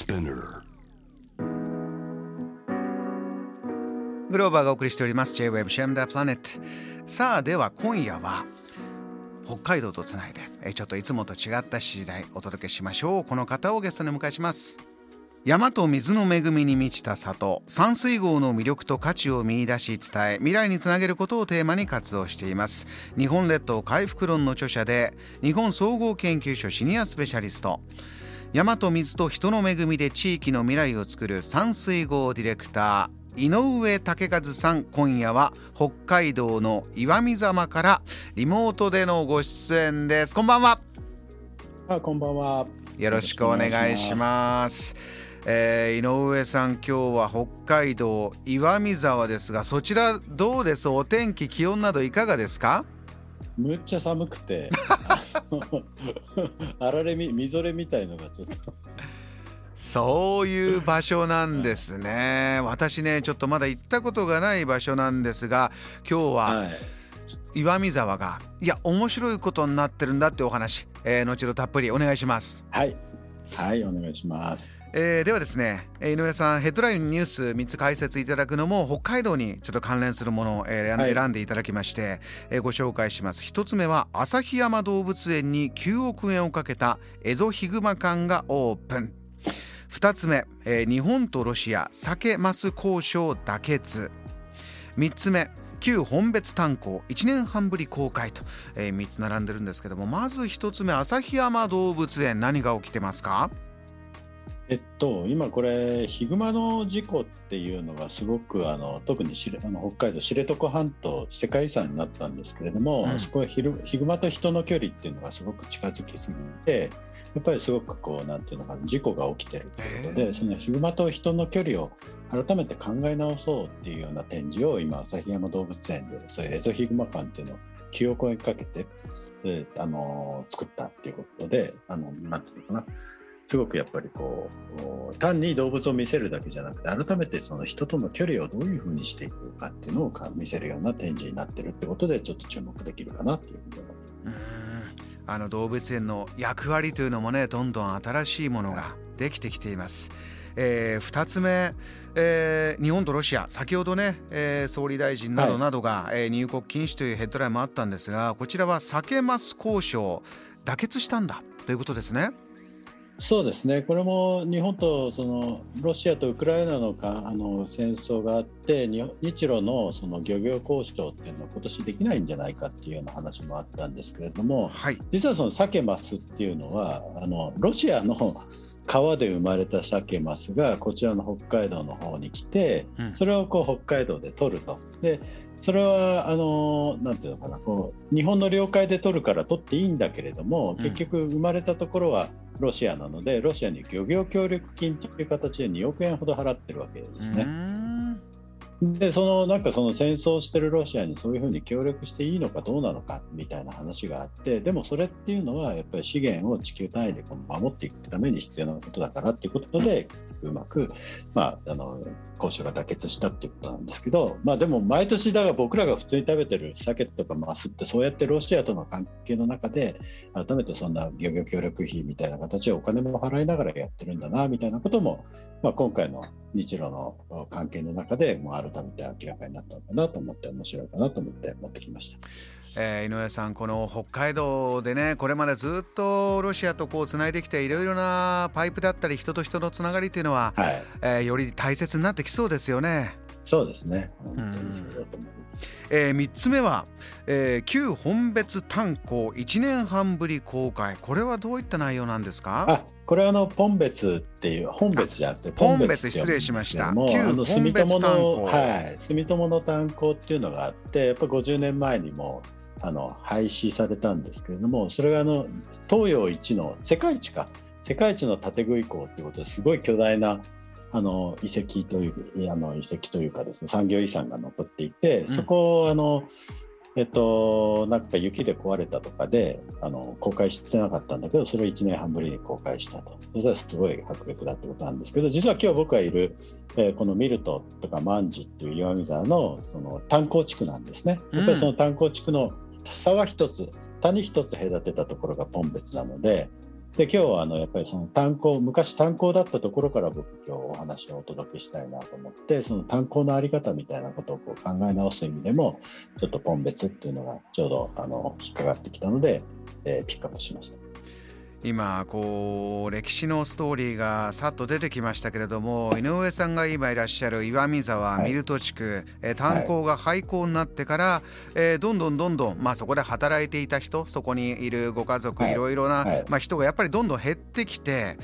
Spinner. グローバーがお送りしております。J-Web シェムダープラネットさあでは今夜は北海道とつないでえちょっといつもと違った時代お届けしましょう。この方をゲストにお迎えします。山と水の恵みに満ちた里。山水郷の魅力と価値を見出し伝え未来につなげることをテーマに活動しています。日本列島回復論の著者で日本総合研究所シニアスペシャリスト。山と水と人の恵みで地域の未来を作る山水郷ディレクター井上武和さん今夜は北海道の岩見沢からリモートでのご出演です。こんばんは。あこんばんは。よろしくお願いします。えー、井上さん今日は北海道岩見沢ですがそちらどうです？お天気気温などいかがですか？むっちゃ寒くて あられみみぞれみたいのがちょっと。そういう場所なんですね。私ねちょっとまだ行ったことがない場所なんですが今日は岩見沢がいや面白いことになってるんだってお話、えー、後ほどたっぷりお願いします。はい。はいお願いしますえー、ではですね井上さんヘッドラインニュース3つ解説いただくのも北海道にちょっと関連するものを、えー、選んでい。ただきまして、はい、えー、ご紹介します。1つ目は旭山動物園に9億円をかけたエゾヒグマ館がオープン。2つ目、えー、日本とロシア酒マス交渉妥結3つ目旧本別炭鉱。1年半ぶり公開と、えー、3つ並んでるんですけどもまず1つ目旭山動物園何が起きてますか？えっと、今これヒグマの事故っていうのがすごくあの特にあの北海道知床半島世界遺産になったんですけれども、うん、そこはヒグマと人の距離っていうのがすごく近づきすぎてやっぱりすごくこうなんていうのかな事故が起きてるということでそのヒグマと人の距離を改めて考え直そうっていうような展示を今旭山動物園でそういうエゾヒグマ館っていうのを9億円かけてであの作ったっていうことであのなんていうのかなすごくやっぱりこう単に動物を見せるだけじゃなくて改めてその人との距離をどういうふうにしていくかっていうのを見せるような展示になってるってことでちょっと注目できるかなっていうふうに思ってあの動物園の役割というのもねどんどん新しいものができてきています。えー、2つ目、えー、日本とロシア先ほどね、えー、総理大臣などなどが、はい、えー、入国禁止というヘッドラインもあったんですがこちらは避けます交渉妥結したんだということですね。そうですね、これも日本とそのロシアとウクライナのかあの戦争があって、日露のその漁業交渉っていうのは今年できないんじゃないかっていうような話もあったんですけれども、はい、実はそのサケマスっていうのは、あのロシアの川で生まれたサケマスがこちらの北海道の方に来て、それをこう北海道で取ると。でそれはあのなんていうのかなこう日本の領海で取るから取っていいんだけれども結局生まれたところはロシアなのでロシアに漁業協力金という形で2億円ほど払ってるわけですね。でそのなんかその戦争してるロシアにそういうふうに協力していいのかどうなのかみたいな話があってでもそれっていうのはやっぱり資源を地球単位でこの守っていくために必要なことだからっていうことでうまく、まあ、あの交渉が妥結したっていうことなんですけど、まあ、でも毎年だから僕らが普通に食べてる鮭とかマスってそうやってロシアとの関係の中で改めてそんな漁業協力費みたいな形でお金も払いながらやってるんだなみたいなことも、まあ、今回の日露の関係の中でもう改めて明らかになったのかなと思って面白いかなと思って持ってきました。えー、井上さん、この北海道でね、これまでずっとロシアとこうつないできて、いろいろなパイプだったり、人と人のつながりというのは、はい、えー、より大切になってきそうですよね。そうですね。本当にそうだと思う。えー、3つ目は、えー、旧本別炭鉱1年半ぶり公開。これはどういった内容なんですか？あこれはあのポン別っていう本別じゃなくてポン別失礼しました。旧本別炭鉱。はい住友の炭鉱っていうのがあってやっぱ50年前にもあの廃止されたんですけれどもそれがあの東洋一の世界一か。世界一の建具以降っていうことですごい巨大なあの遺跡というあの遺跡というかですね産業遺産が残っていて、そこをあのえっと、なんか雪で壊れたとかであの公開してなかったんだけどそれを1年半ぶりに公開したと。そしたらすごい迫力だってことなんですけど実は今日僕がいる、えー、このミルトとかマンジっていう岩見沢のその炭鉱地区なんですね。やっぱりその炭鉱地区の沢一つ谷一つ隔てたところがポン別なのでで今日はあのやっぱりその炭鉱昔炭鉱だったところから僕今日お話をお届けしたいなと思ってその炭鉱の在り方みたいなことをこう考え直す意味でもちょっとポン別っていうのがちょうどあの引っかかってきたので、えー、ピックアップしました。今こう歴史のストーリーがさっと出てきましたけれども井上さんが今いらっしゃる岩見沢、ミルト地区、え炭鉱が廃校になってから、えー、どんどんどんどん、まあ、そこで働いていた人そこにいるご家族、い、ろいろな、まあ、人がやっぱりどんどん減ってきて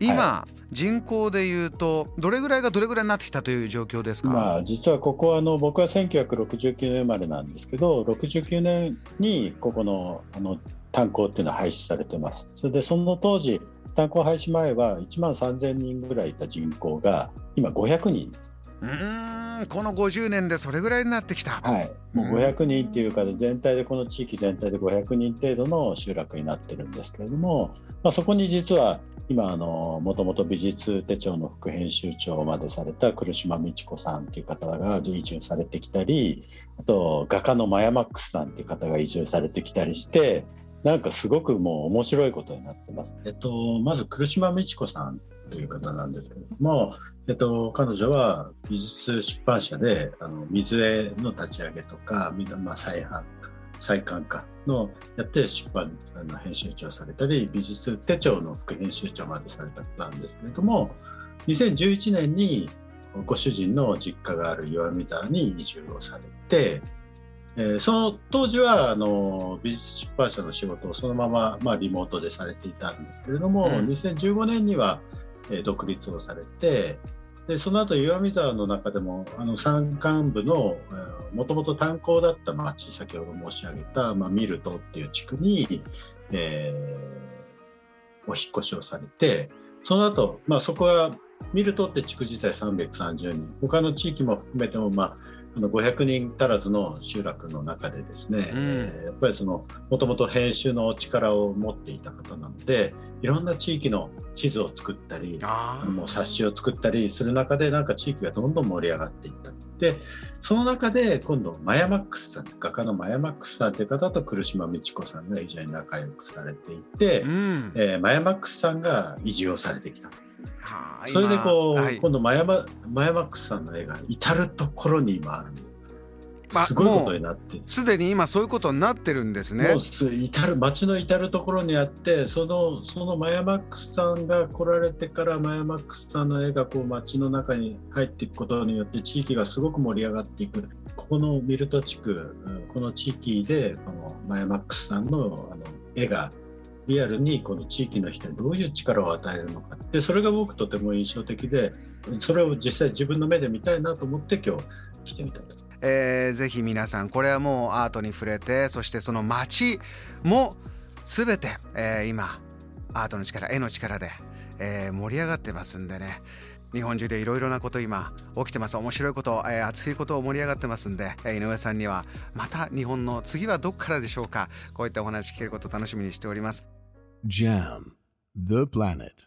今、人口でいうとどれぐらいがどれぐらいになってきたという状況ですか、まあ、実はここはあの僕は1969年生まれなんですけど69年にここのあの炭鉱っていうのは廃止されてます。それでその当時炭鉱廃止前は1万3000人ぐらいいた人口が今500人。うんこの50年でそれぐらいになってきた。はい、もう500人っていうか全体でこの地域全体で500人程度の集落になってるんですけれども、まあ、そこに実は今もともと美術手帳の副編集長までされた来島美智子さんっていう方が移住されてきたりあと画家のマヤマックスさんっていう方が移住されてきたりしてなんかすごくもう面白いことになってます。えっと、まず来島美智子さんという方なんですけれども、えっと、彼女は美術出版社であの水絵の立ち上げとか、まあ、再販再刊化のやって出版の編集長されたり美術手帳の副編集長までされた方なんですけれども2011年にご主人の実家がある岩見沢に移住をされてえー、その当時はあの美術出版社の仕事をそのまま、まあ、リモートでされていたんですけれども、うん、2015年には、えー、独立をされてでその後岩見沢の中でもあの山間部のもともと炭鉱だった町先ほど申し上げた、まあ、ミルトっていう地区に、えー、お引越しをされてその後、まあそこはミルトって地区自体330人他の地域も含めてもまああの500人足らずの集落の中でですね、うん、えー、やっぱりそのもともと編集の力を持っていた方なのでいろんな地域の地図を作ったりもう冊子を作ったりする中でなんか地域がどんどん盛り上がっていったでその中で今度マヤマックスさん画家のマヤマックスさんという方と来島美智子さんが非常に仲良くされていて、うん、えー、マヤマックスさんが移住をされてきた。それでこう、はい、今度マヤママヤマックスさんの絵が至る所に今ある。すごいことになって。すでに今そういうことになってるんですね。もう至る町の至る所にあってそのそのマヤマックスさんが来られてからマヤマックスさんの絵がこう町の中に入っていくことによって地域がすごく盛り上がっていく。ここのミルト地区この地域でこのマヤマックスさんのあの絵がリアルにこの地域の人にどういう力を与えるのかでそれが僕とても印象的でそれを実際自分の目で見たいなと思って今日来てみたと。えー、ぜひ皆さんこれはもうアートに触れてそしてその街も全て、えー、今アートの力絵の力で、えー、盛り上がってますんでね。日本中でいろいろなこと今起きてます。面白いこと、えー、熱いことを盛り上がってますんで、えー、井上さんにはまた日本の次はどこからでしょうか。こういったお話聞けること楽しみにしております。JAM The Planet